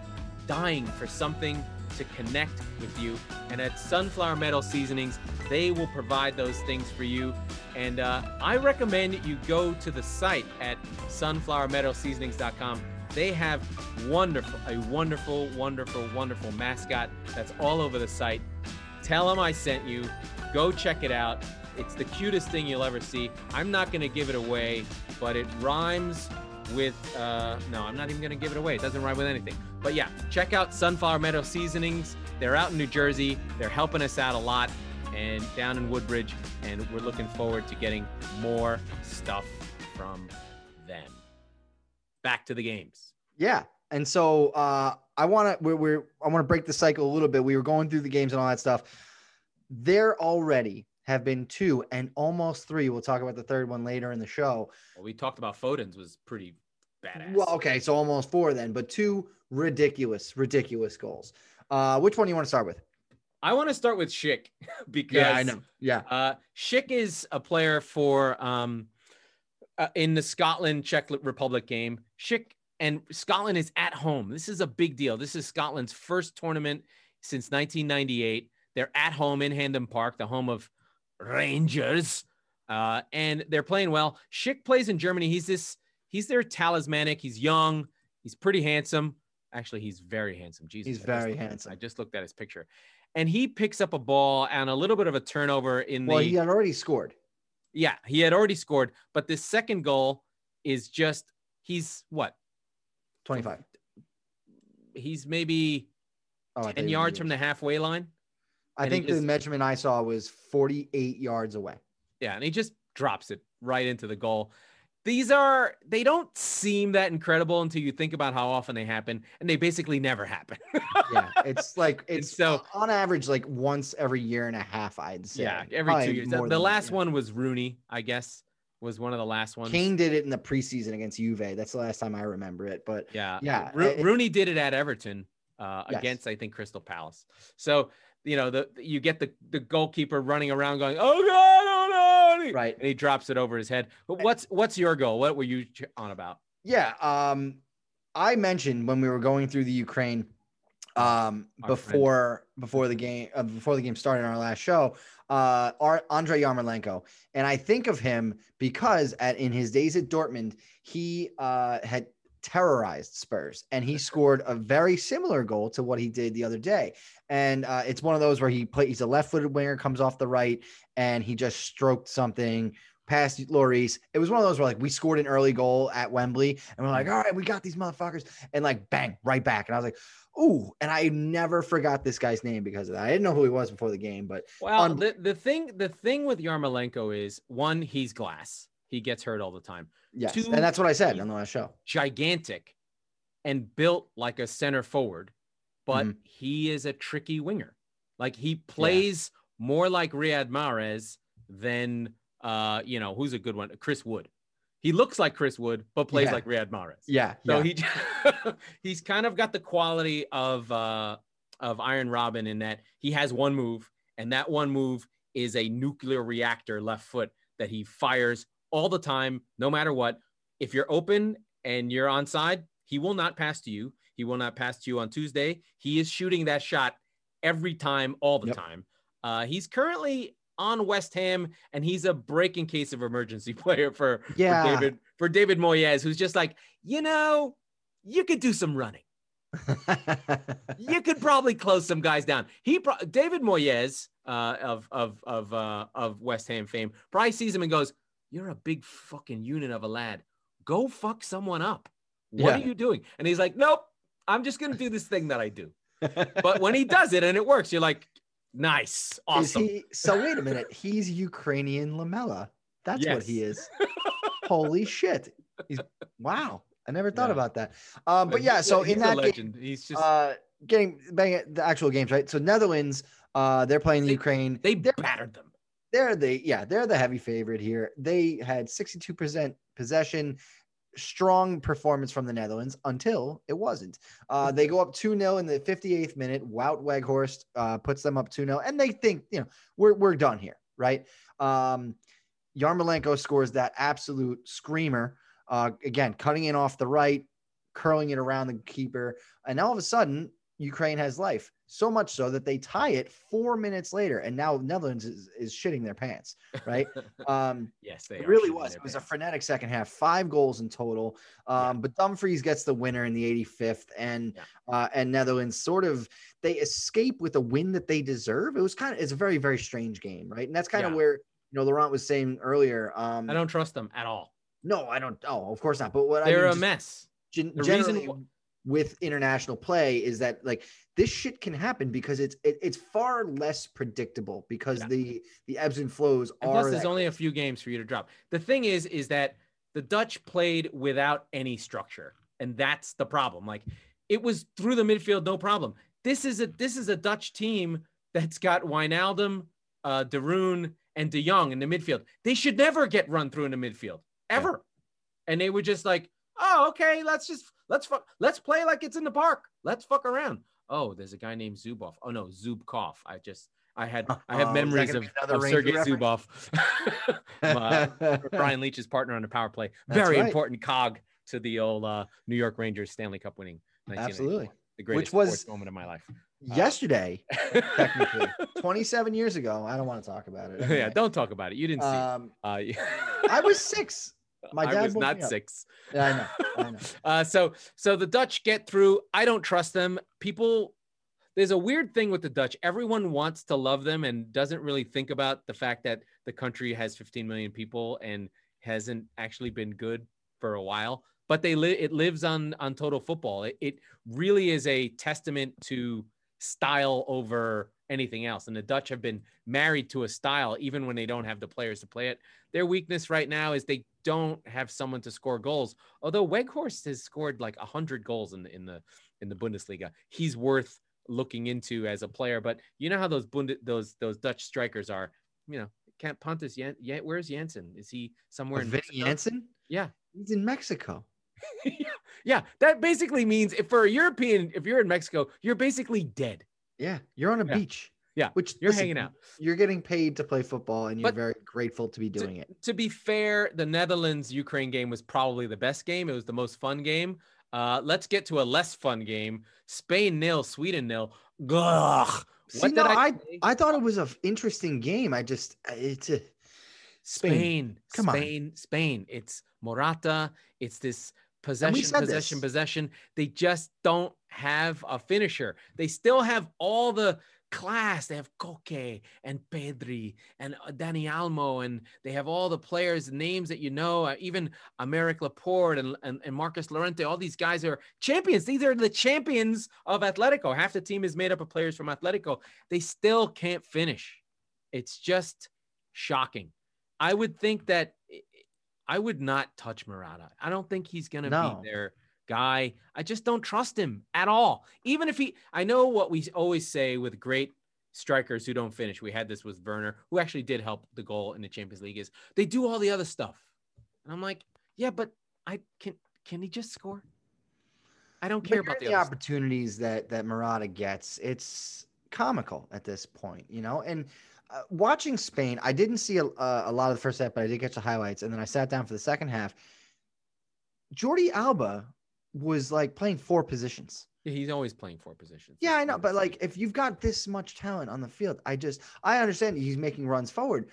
dying for something to connect with you. And at Sunflower Meadow Seasonings, they will provide those things for you. And uh, I recommend you go to the site at sunflowermeadowseasonings.com. They have wonderful, a wonderful, wonderful, wonderful mascot that's all over the site. Tell them I sent you. Go check it out. It's the cutest thing you'll ever see. I'm not going to give it away, but it rhymes with, uh, no, I'm not even going to give it away. It doesn't rhyme with anything. But yeah, check out Sunflower Meadow Seasonings. They're out in New Jersey. They're helping us out a lot and down in Woodbridge. And we're looking forward to getting more stuff from them. Back to the games. Yeah. And so uh, I want to we're, we're I want to break the cycle a little bit. We were going through the games and all that stuff. There already have been two and almost three. We'll talk about the third one later in the show. Well, we talked about Foden's was pretty badass. Well, okay, so almost four then, but two ridiculous, ridiculous goals. Uh, which one do you want to start with? I want to start with Schick because *laughs* Yeah, I know. Yeah. Uh, Schick is a player for um, uh, in the Scotland Czech Republic game. Schick and Scotland is at home. This is a big deal. This is Scotland's first tournament since 1998. They're at home in Hampden Park, the home of Rangers, uh, and they're playing well. Schick plays in Germany. He's this. He's their talismanic. He's young. He's pretty handsome. Actually, he's very handsome. Jesus, He's I very handsome. I just looked at his picture, and he picks up a ball and a little bit of a turnover in Well, the. Well, he had already scored. Yeah, he had already scored, but this second goal is just he's what? 25. He's maybe Oh, 10 yards from the halfway line. I think the just- measurement I saw was 48 yards away. Yeah, and he just drops it right into the goal. These are they don't seem that incredible until you think about how often they happen, and they basically never happen. Yeah, it's *laughs* like And it's so- on average like once every year and a half. I'd say. yeah, every Probably two years. The, than that, last yeah. one was Rooney, I guess, was one of the last ones. Kane did it in the preseason against Juve. That's the last time I remember it. But Yeah, Yeah, Ro- it- Rooney did it at Everton uh, Yes. against I think Crystal Palace. So you know the you get the the goalkeeper running around going, "Oh God, oh no!" Right. and he drops it over his head. But what's what's your goal? What were you on about? yeah, um, I mentioned when we were going through the Ukraine um Our friend. before before the game uh, before the game started in our last show uh our Andre Yarmolenko and I think of him because at in his days at Dortmund he uh had terrorized Spurs and he scored a very similar goal to what he did the other day and uh it's one of those where he play he's a left-footed winger comes off the right and he just stroked something past Lloris. It was one of those where like we scored an early goal at Wembley and we're like, all right, we got these motherfuckers. And like bang, right back. And I was like, ooh. And I never forgot this guy's name because of that. I didn't know who he was before the game, but Well, Un- the, the thing the thing with Yarmolenko is one, he's glass. He gets hurt all the time. yes. Two- and that's what I said on the last show. Gigantic and built like a center forward, but Mhm. he is a tricky winger. Like he plays more like Riyad Mahrez than uh, you know, who's a good one? Chris Wood. He looks like Chris Wood, but plays Yeah. like Riyad Mahrez. Yeah. So yeah. he *laughs* he's kind of got the quality of uh of Arjen Robben in that he has one move, and that one move is a nuclear reactor left foot that he fires all the time, no matter what. If you're open and you're onside, he will not pass to you. He will not pass to you on Tuesday. He is shooting that shot every time, all the Yep. time. Uh, he's currently on West Ham, and he's a breaking case of emergency *laughs* player for, Yeah. for David for David Moyes, who's just like, you know, you could do some running. *laughs* You could probably close some guys down. He pro- David Moyes uh, of of of uh, of West Ham fame probably sees him and goes, "You're a big fucking unit of a lad. Go fuck someone up. What Yeah. are you doing?" And he's like, "Nope, I'm just gonna do this thing that I do." *laughs* But when he does it and it works, you're like, "Nice, awesome." Is he so wait a minute. He's Ukrainian Lamela. That's what he is. Holy shit. He's wow. I never thought Yeah. about that. Um, but yeah, so he's in a that game, legend, he's just uh getting bang the actual games, right? So Netherlands, uh, they're playing the They- Ukraine. they they're, battered them. They're the yeah, they're the heavy favorite here. They had 62% possession, strong performance from the Netherlands until it wasn't. Uh, they go up 2-0 in the 58th minute. Wout Weghorst uh, puts them up 2-0, and they think, you know, we're we're done here, right? Um, Yarmolenko scores that absolute screamer. Uh, again, cutting in off the right, curling it around the keeper, and all of a sudden, Ukraine has life. So much so that they tie it four minutes later, and now Netherlands is, is shitting their pants, right? *laughs* Um, yes, they it really was. It was a frenetic second half, five goals in total. Um, But Dumfries gets the winner in the 85th, and Yeah. uh, and Netherlands sort of they escape with a win that they deserve. It was kind of it's a very very strange game, right? And that's kind of where you know Laurent was saying earlier. Um, I don't trust them at all. no, I don't. Oh, of course not. But what They're I a mean, just mess. gen- the reason with international play is that like this shit can happen because it's it, it's far less predictable because Yeah. the the ebbs and flows And are plus, there's only a few games for you to drop. The thing is, is that the Dutch played without any structure, and that's the problem. Like it was through the midfield, no problem. This is a this is a Dutch team that's got Wijnaldum, uh, De Roon, and De Jong in the midfield. They should never get run through in the midfield ever. And they were just like, oh, okay, let's just let's fuck, let's play like it's in the park. Let's fuck around. Oh, there's a guy named Zubov. Oh no, Zubkov. I just I had I Oh, have that memories of, of Sergei reference? Zubov. *laughs* My- Brian Leetch's partner on the power play. Very right. important cog to the old uh, New York Rangers Stanley Cup winning. 1994. Absolutely. The greatest Which was- moment of my life. yesterday, *laughs* technically 27 years ago. I don't want to talk about it. *laughs* yeah, don't talk about it. You didn't see. Um, Uh, I was six. My I dad was not six. Yeah, I know. I know. *laughs* Uh, so so the Dutch get through. I don't trust them. People, there's a weird thing with the Dutch. Everyone wants to love them and doesn't really think about the fact that the country has 15 million people and hasn't actually been good for a while. But they live. It lives on on total football. It, it really is a testament to style over anything else. And the Dutch have been married to a style, even when they don't have the players to play it. Their weakness right now is they don't have someone to score goals. Although Weghorst has scored like hundred goals in the in the in the Bundesliga, he's worth looking into as a player. But you know how those Bund- those those Dutch strikers are. You know, can't Pontus yeah, where's Jansen? Is he somewhere in Mexico? Jansen? Yeah. He's in Mexico. *laughs* yeah, that basically means if for a European, if you're in Mexico, you're basically dead. Yeah, you're on a Yeah. beach. Yeah, which you're listen, hanging out. You're getting paid to play football, and you're But- very grateful to be doing it. To be fair, the Netherlands Ukraine game was probably the best game. It was the most fun game. Uh, let's get to a less fun game. Spain nil, Sweden nil. Ugh. See, What no, I, I. I thought it was an interesting game. I just it's a Spain. Spain, Come on. Spain, Spain. It's Morata. It's this possession, possession, this. possession. They just don't have a finisher. They still have all the class. They have Koke and Pedri and uh, Dani Olmo, and they have all the players, names that you know, uh, even Aymeric Laporte and, and, and Marcos Llorente. All these guys are champions. These are the champions of Atletico. Half the team is made up of players from Atletico. They still can't finish. It's just shocking. I would think that I would not touch Morata. I don't think he's going to No. be their guy. I just don't trust him at all. Even if he, I know what we always say with great strikers who don't finish. We had this with Werner, who actually did help the goal in the Champions League. Is they do all the other stuff, and I'm like, yeah, but I can. Can he just score? I don't care about the, the other stuff. opportunities that that Morata gets. It's comical at this point, you know. And uh, watching Spain, I didn't see a, uh, a lot of the first half, but I did catch the highlights, and then I sat down for the second half. Jordi Alba was like playing four positions. Yeah, he's always playing four positions. Yeah, I know, but like if you've got this much talent on the field, I just I understand he's making runs forward,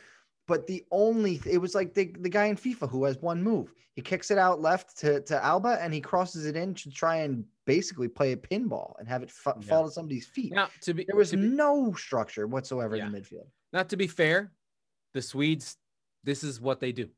but the only th- it was like the the guy in FIFA who has one move. He kicks it out left to to Alba and he crosses it in to try and basically play a pinball and have it fa- Yeah. fall to somebody's feet. now to be there was be, no structure whatsoever in the midfield. Not to be fair, the Swedes, this is what they do.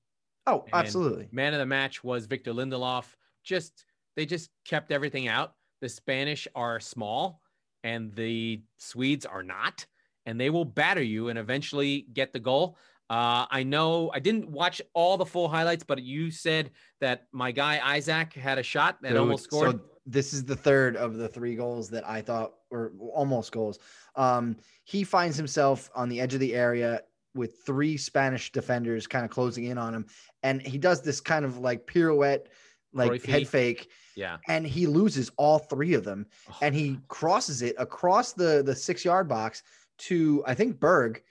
Oh, And absolutely. Man of the match was Victor Lindelof. Just they just kept everything out. The Spanish are small and the Swedes are not, and they will batter you and eventually get the goal. Uh, I know I didn't watch all the full highlights, but you said that my guy Isak had a shot and Dude, almost scored. So this is the third of the three goals that I thought were almost goals. Um, he finds himself on the edge of the area with three Spanish defenders kind of closing in on him, and he does this kind of like pirouette, like head fake, yeah, and he loses all three of them, Oh, and he crosses it across the the six yard box to I think Berg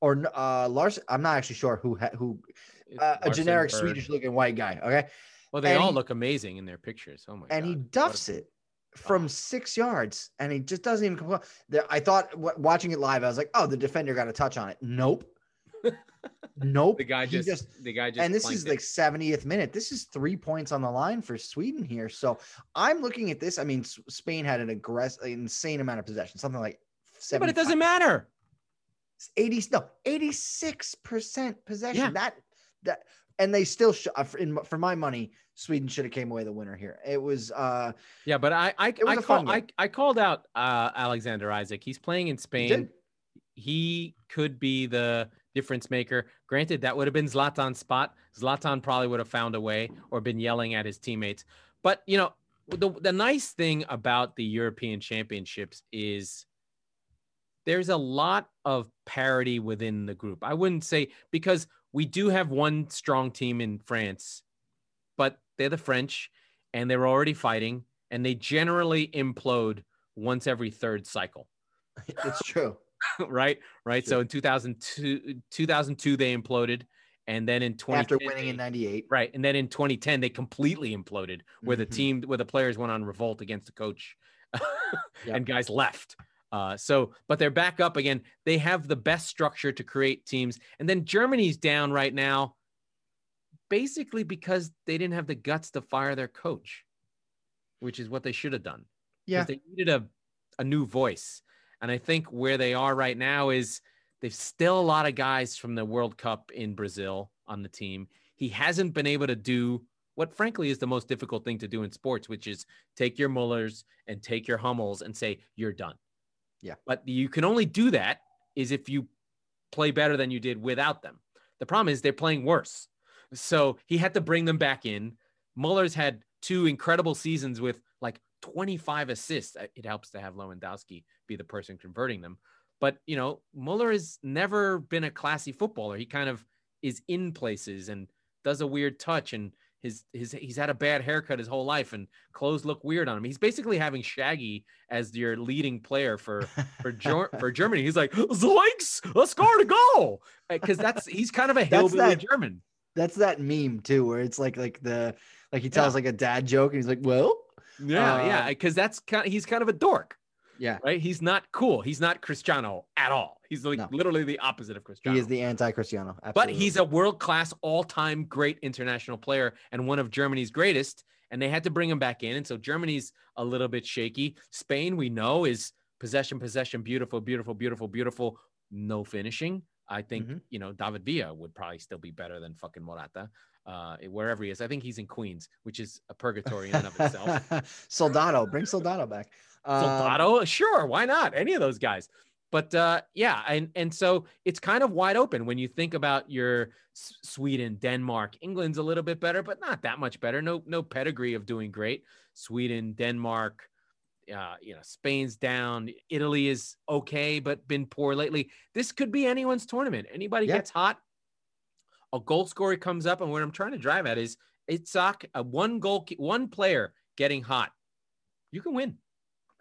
or uh Lars. I'm not actually sure who ha- who uh, a generic. Swedish looking white guy. Okay, Well, they and all he- look amazing in their pictures. Oh my and god! he a- duffs it oh. from Oh. six yards, and he just doesn't even come. There, I thought watching it live, I was like, "Oh, the defender got a touch on it." Nope, *laughs* nope. The guy He just, the guy just and this is it. like 70th minute. This is three points on the line for Sweden here. So I'm looking at this. I mean, Spain had an aggressive, insane amount of possession, something like Yeah, but it doesn't matter. 80 no 86 percent possession Yeah. that that and they still sh- uh, for, in, for my money sweden should have came away the winner here it was uh Yeah, but I I, I, call, I. I called out uh, Alexander Isak. He's playing in Spain. did- He could be the difference maker. Granted, that would have been Zlatan's spot. Zlatan probably would have found a way or been yelling at his teammates. But you know, the the nice thing about the European Championships is there's a lot of parity within the group. I wouldn't say because we do have one strong team in France, but they're the French and they're already fighting and they generally implode once every third cycle. *laughs* it's true *laughs* right? Right. So in 2002, 2002 they imploded and then in 20 after winning in 98 Right. And then in 2010 they completely imploded where the Mhm. team where the players went on revolt against the coach *laughs* Yep. and guys left. Uh, so, but they're back up again. They have the best structure to create teams. And then Germany's down right now, basically because they didn't have the guts to fire their coach, which is what they should have done. yeah They needed a, a new voice. And I think where they are right now is they've still a lot of guys from the World Cup in Brazil on the team. He hasn't been able to do what, frankly, is the most difficult thing to do in sports, which is take your Mullers and take your Hummels and say, you're done. Yeah. But you can only do that is if you play better than you did without them. The problem is they're playing worse. So he had to bring them back in. Muller's had two incredible seasons with like 25 assists. Uh, It helps to have Lewandowski be the person converting them. But, you know, Muller has never been a classy footballer. He kind of is in places and does a weird touch and his his he's had a bad haircut his whole life and clothes look weird on him. He's basically having Shaggy as your leading player for for *laughs* Ger- for Germany. He's like, Zoinks, let's score to goal. Because that's he's kind of a *laughs* That's hillbilly that- German. that's that meme too where it's like like the like he tells like a dad joke and he's like well Yeah, Uh, yeah. Because that's kind of, he's kind of a dork, yeah right? He's not cool. He's not Cristiano at all. He's like No. literally the opposite of Cristiano. he is the anti-cristiano but he's a world class, all time great international player and one of Germany's greatest. And they had to bring him back in. And so Germany's a little bit shaky. Spain, we know, is possession, possession, beautiful, beautiful, beautiful, beautiful, no finishing. I think, Mhm. you know, David Villa would probably still be better than fucking Morata, uh, wherever he is. I think he's in Queens, which is a purgatory in and of itself. *laughs* Soldado, bring Soldado back. Um, Soldado, sure, why not? Any of those guys. But uh, yeah, and and so it's kind of wide open when you think about your Sweden, Denmark, England's a little bit better, but not that much better. No no pedigree of doing great. Sweden, Denmark, uh, you know, Spain's down. Italy is okay, but been poor lately. This could be anyone's tournament. Anybody Yeah. gets hot, a goal scorer comes up, and what I'm trying to drive at is Itzhak, a one goal, one player getting hot. You can win.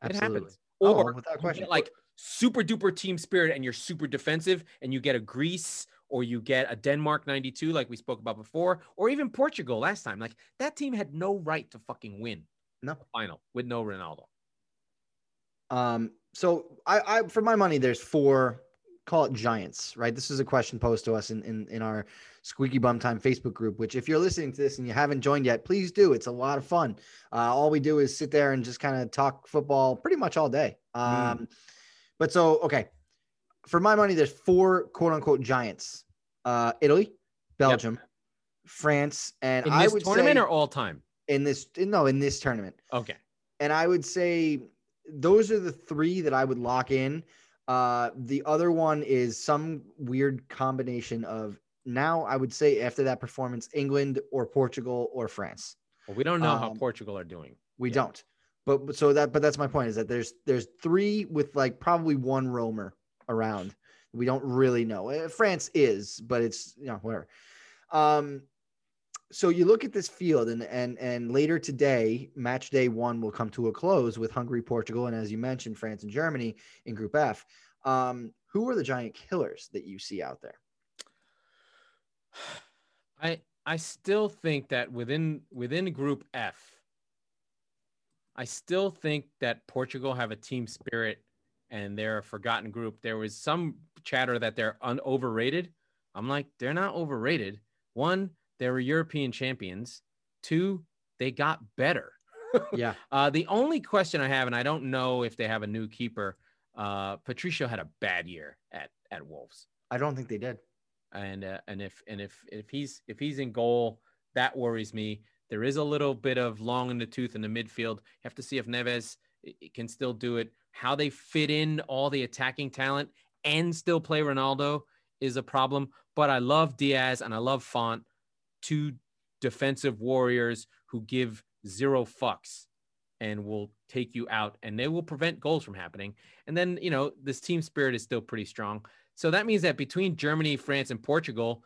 It absolutely. happens. Oh, Or without you question. get like super duper team spirit and you're super defensive and you get a Greece or you get a Denmark 92 like we spoke about before or even Portugal last time like that team had no right to fucking win No. the final with no Ronaldo. Um, so I, I for my money, there's four call it giants, right? This is a question posed to us in in, in our Squeaky Bum Time Facebook group. Which, if you're listening to this and you haven't joined yet, please do. It's a lot of fun. Uh, all we do is sit there and just kind of talk football pretty much all day. Um, Mm. but so okay, for my money, there's four quote unquote giants: uh, Italy, Belgium, France, and In I this would tournament say or all time? in this no in this tournament Okay. and I would say those are the three that I would lock in. Uh, the other one is some weird combination of now I would say after that performance, England or Portugal or France. Well, we don't know how Um, Portugal are doing. We Yeah. don't. But so that but that's my point is that there's there's three with like probably one roamer around. We don't really know. Uh, France is, but it's you know whatever. Um, so you look at this field and and and later today, match day one will come to a close with Hungary, Portugal, and as you mentioned, France and Germany in Group F. Um, who are the giant killers that you see out there? I I still think that within within group F, I still think that Portugal have a team spirit and they're a forgotten group. There was some chatter that they're un- overrated. I'm like, they're not overrated. One, they were European champions. Two, they got better. *laughs* Yeah. Uh, the only question I have, and I don't know if they have a new keeper, uh, Patricio had a bad year at at Wolves, I don't think they did. and uh, and if and if if he's if he's in goal, that worries me. There is a little bit of long in the tooth in the midfield. You have to see if Neves can still do it. How they fit in all the attacking talent and still play Ronaldo is a problem. But I love Dias and I love Font, two defensive warriors who give zero fucks and will take you out and they will prevent goals from happening. And then, you know, this team spirit is still pretty strong. So that means that between Germany, France, and Portugal,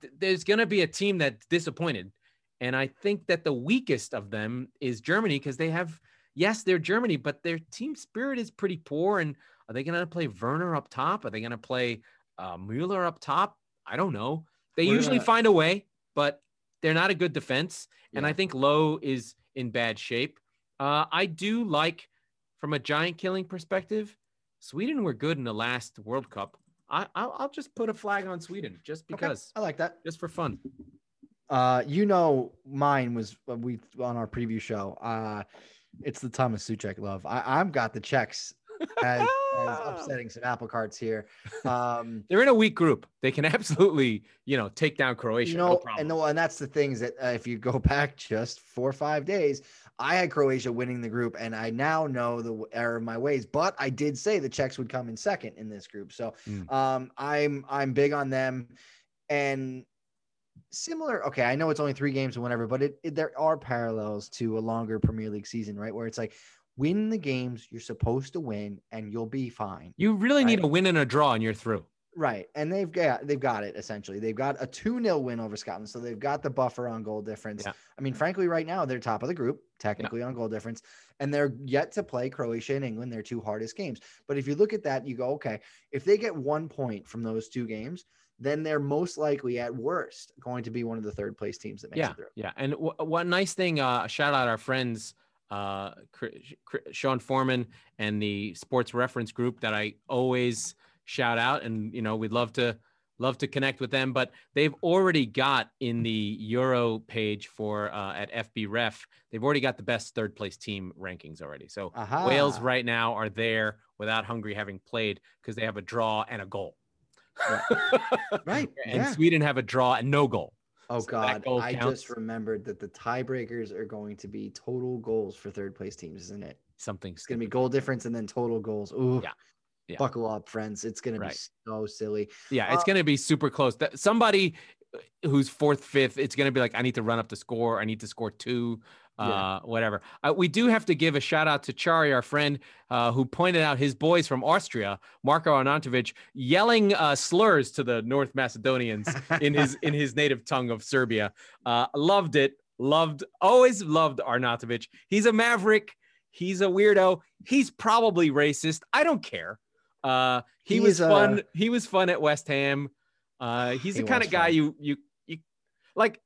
th- there's going to be a team that's disappointed. And I think that the weakest of them is Germany because they have, yes, they're Germany, but their team spirit is pretty poor. And are they going to play Werner up top? Are they going to play uh, Mueller up top? I don't know. They We're usually gonna- find a way, but they're not a good defense. And Yeah. I think Lowe is in bad shape. Uh, I do like, from a giant killing perspective, Sweden were good in the last World Cup. I, I'll, I'll just put a flag on Sweden just because. Okay, I like that. just for fun. Uh, you know, mine was uh, we on our preview show. Uh, it's the Tomas Soucek love. I, I've got the Czechs as, as *laughs* upsetting some apple carts here. *laughs* Um, They're in a weak group. They can *laughs* absolutely, you know, take down Croatia. you no problem. and no, and that's the things that uh, if you go back just four or five days, I had Croatia winning the group, and I now know the error of my ways. But I did say the Czechs would come in second in this group, so Mm. um, I'm I'm big on them, and similar. Okay, I know it's only three games or whatever, but it, it there are parallels to a longer Premier League season, right? Where it's like win the games you're supposed to win, and you'll be fine. you really need a win and a draw, and you're through. Right. And they've got they've got it essentially. They've got a 2-0 win over Scotland. So they've got the buffer on goal difference. Yeah. I mean, frankly, right now they're top of the group, technically on goal difference. And they're yet to play Croatia and England, their two hardest games. But if you look at that, you go, okay, if they get one point from those two games, then they're most likely at worst going to be one of the third place teams that makes Yeah, it through. yeah. And w- one nice thing, uh, shout out our friends, uh, Sean Forman and the Sports Reference Group that I always shout out, and you know we'd love to love to connect with them. But they've already got in the Euro page for uh, at FB Ref, they've already got the best third place team rankings already. So Aha. Wales right now are there without Hungary having played because they have a draw and a goal. *laughs* Right. and yeah. Sweden have a draw and no goal. Oh So God, I counts. just remembered that the tiebreakers are going to be total goals for third place teams, isn't it? Something It's gonna be goal difference and then total goals. Ooh, Yeah. Yeah. Buckle up, friends. It's gonna Right. be so silly. Yeah, it's Uh, going to be super close. That somebody who's fourth, fifth, it's going to be like I need to run up the score. I need to score two, uh, Yeah. whatever. Uh, we do have to give a shout out to Chari, our friend, uh, who pointed out his boys from Austria, Marko Arnautovic, yelling uh, slurs to the North Macedonians *laughs* in his in his native tongue of Serbia. Uh, loved it. Loved. Always loved Arnautovic. He's a maverick. He's a weirdo. He's probably racist. I don't care. Uh, he, He was is a- fun. he was fun at West Ham. Uh, he's the kind of guy fun. you you you like.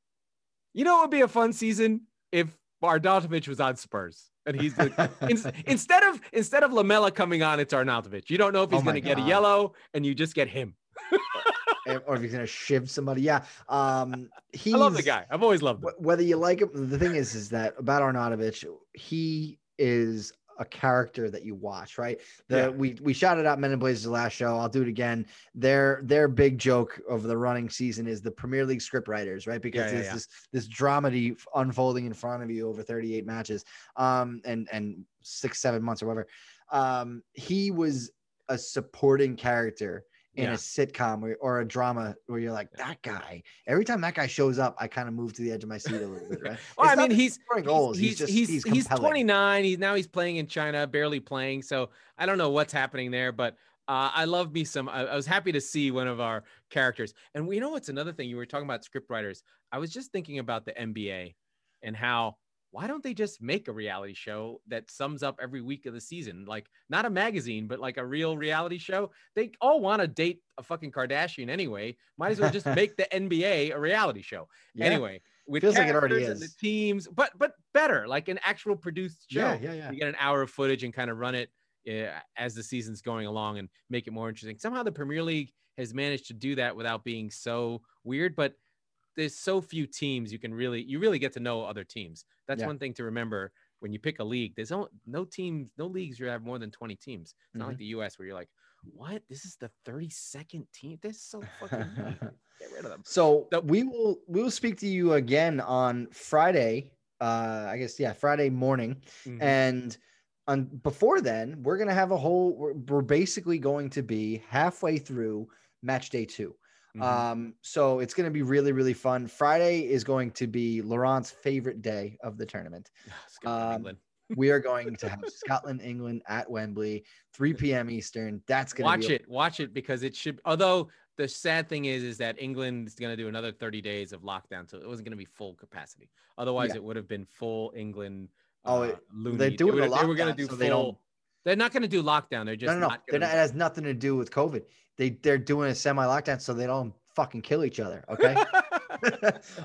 You know, it would be a fun season if Arnautovic was on Spurs, and he's the, *laughs* in- instead of instead of Lamela coming on, it's Arnautovic. You don't know if he's Oh going to get a yellow, and you just get him. *laughs* or if he's gonna shiv somebody. Yeah. Um he's *laughs* I love the guy. I've always loved him. whether you like him, the thing is, is that about Arnautovic, he is a character that you watch, right? The Yeah. we we shouted out Men in Blazers last show. I'll do it again. Their their big joke of the running season is the Premier League script writers, right? Because yeah, there's yeah. this this dramedy unfolding in front of you over 38 matches, um, and and six seven months or whatever. Um, he was a supporting character in Yeah. a sitcom or, or a drama where you're like that guy. Every time that guy shows up, I kind of move to the edge of my seat a little bit, right? *laughs* Well, It's I mean, he's scoring he's- goals. He's, He's just he's he's, he's, 29. He's now he's playing in China, barely playing. So I don't know what's happening there, but uh, I love me some. I, I was happy to see one of our characters. And we know what's another thing you were talking about script writers. I was just thinking about the NBA and how why don't they just make a reality show that sums up every week of the season? Like not a magazine, but like a real reality show. They all want to date a fucking Kardashian anyway. Might as well just make the *laughs* NBA a reality show. Yeah. Anyway, with Feels like it already is. the teams, but but better, like an actual produced show. Yeah, yeah, yeah. You get an hour of footage and kind of run it uh, as the season's going along and make it more interesting. Somehow the Premier League has managed to do that without being so weird, but there's so few teams you can really you really get to know other teams. That's Yeah. one thing to remember when you pick a league. There's no, no teams, no leagues you have more than 20 teams. It's not Mm-hmm. like the US where you're like, what? This is the 32nd team. This is so fucking *laughs* get rid of them. So The- we will we will speak to you again on Friday. Uh, I guess yeah, Friday morning, Mhm. and on before then, we're gonna have a whole. We're, we're basically going to be halfway through match day 2 Mhm. Um, so it's gonna be really really fun. Friday is going to be Laurent's favorite day of the tournament. *sighs* Scotland, um, England. *laughs* We are going to have Scotland England at Wembley, 3 p.m. Eastern. That's gonna watch be it watch it because it should although the sad thing is is that england is going to do another 30 days of lockdown so it wasn't going to be full capacity otherwise Yeah. it would have been full england Oh, uh, it- loony. they're They a they were going to do so full they don't- they're not going to do lockdown they're just no, no, no. not gonna not, it has nothing to do with COVID. They they're doing a semi lockdown so they don't fucking kill each other. *laughs* Okay.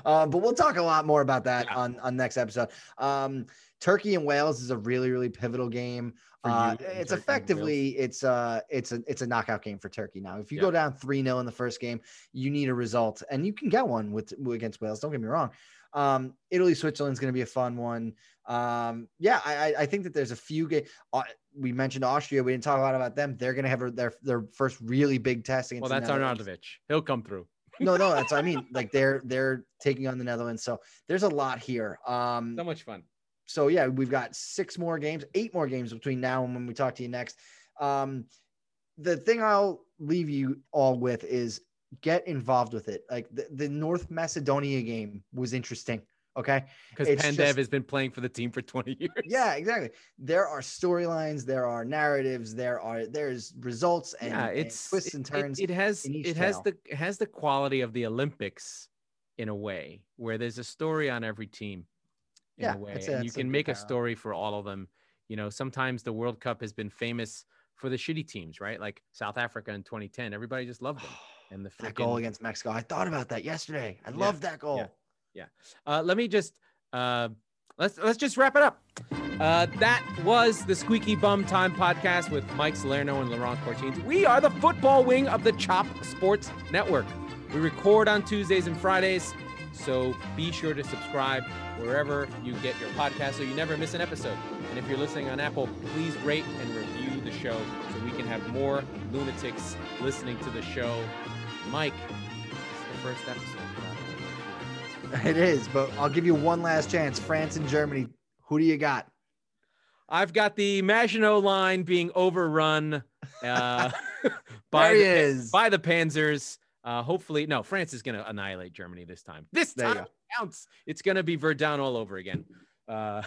um, *laughs* but we'll talk a lot more about that Yeah. on on next episode. Um, Turkey and Wales is a really really pivotal game. Uh, it's Turkey effectively it's uh it's a it's a knockout game for Turkey now. If you Yeah. go down three 0 in the first game, you need a result, and you can get one with against Wales. Don't get me wrong. Um, Italy Switzerland's going to be a fun one. Um, yeah, I I- I think that there's a few games. Uh, we mentioned Austria. We didn't talk a lot about them. They're going to have a- their their first really big test against. well the that's Netherlands arnautovic he'll come through no, no, that's what I mean. *laughs* Like they're they're taking on the Netherlands, so there's a lot here. Um, so much fun so yeah, we've got six more games, eight more games between now and when we talk to you next. Um, the thing I'll leave you all with is get involved with it. Like the, the North Macedonia game was interesting. Okay. because it's pandev just- has been playing for the team for *laughs* 20 years Yeah, exactly. There are storylines, there are narratives, there are there's results and, yeah and twists it- and turns. It, has in each it has the it has the quality of the Olympics in a way, where there's a story on every team in Yeah, a way, and you can make a story for all of them. You know, sometimes the World Cup has been famous for the shitty teams, right? Like South Africa in 2010, everybody just loved them. *sighs* And the that goal against Mexico. I thought about that yesterday. I Yeah, love that goal. Uh, let me just uh, let's let's just wrap it up. Uh, that was the Squeaky Bum Time podcast with Mike Salerno and Laurent Cortines. We are the football wing of the Chop Sports Network. We record on Tuesdays and Fridays, so be sure to subscribe wherever you get your podcast so you never miss an episode. And if you're listening on Apple, please rate and review the show so we can have more lunatics listening to the show. Mike, is the first episode. *laughs* It is, but I'll give you one last chance. France and Germany. Who do you got? I've got the Maginot line being overrun uh, *laughs* *laughs* by, the, by the Panzers. Uh, hopefully, no, France is going to annihilate Germany this time. This There time counts. It's going to be Verdun all over again. Uh,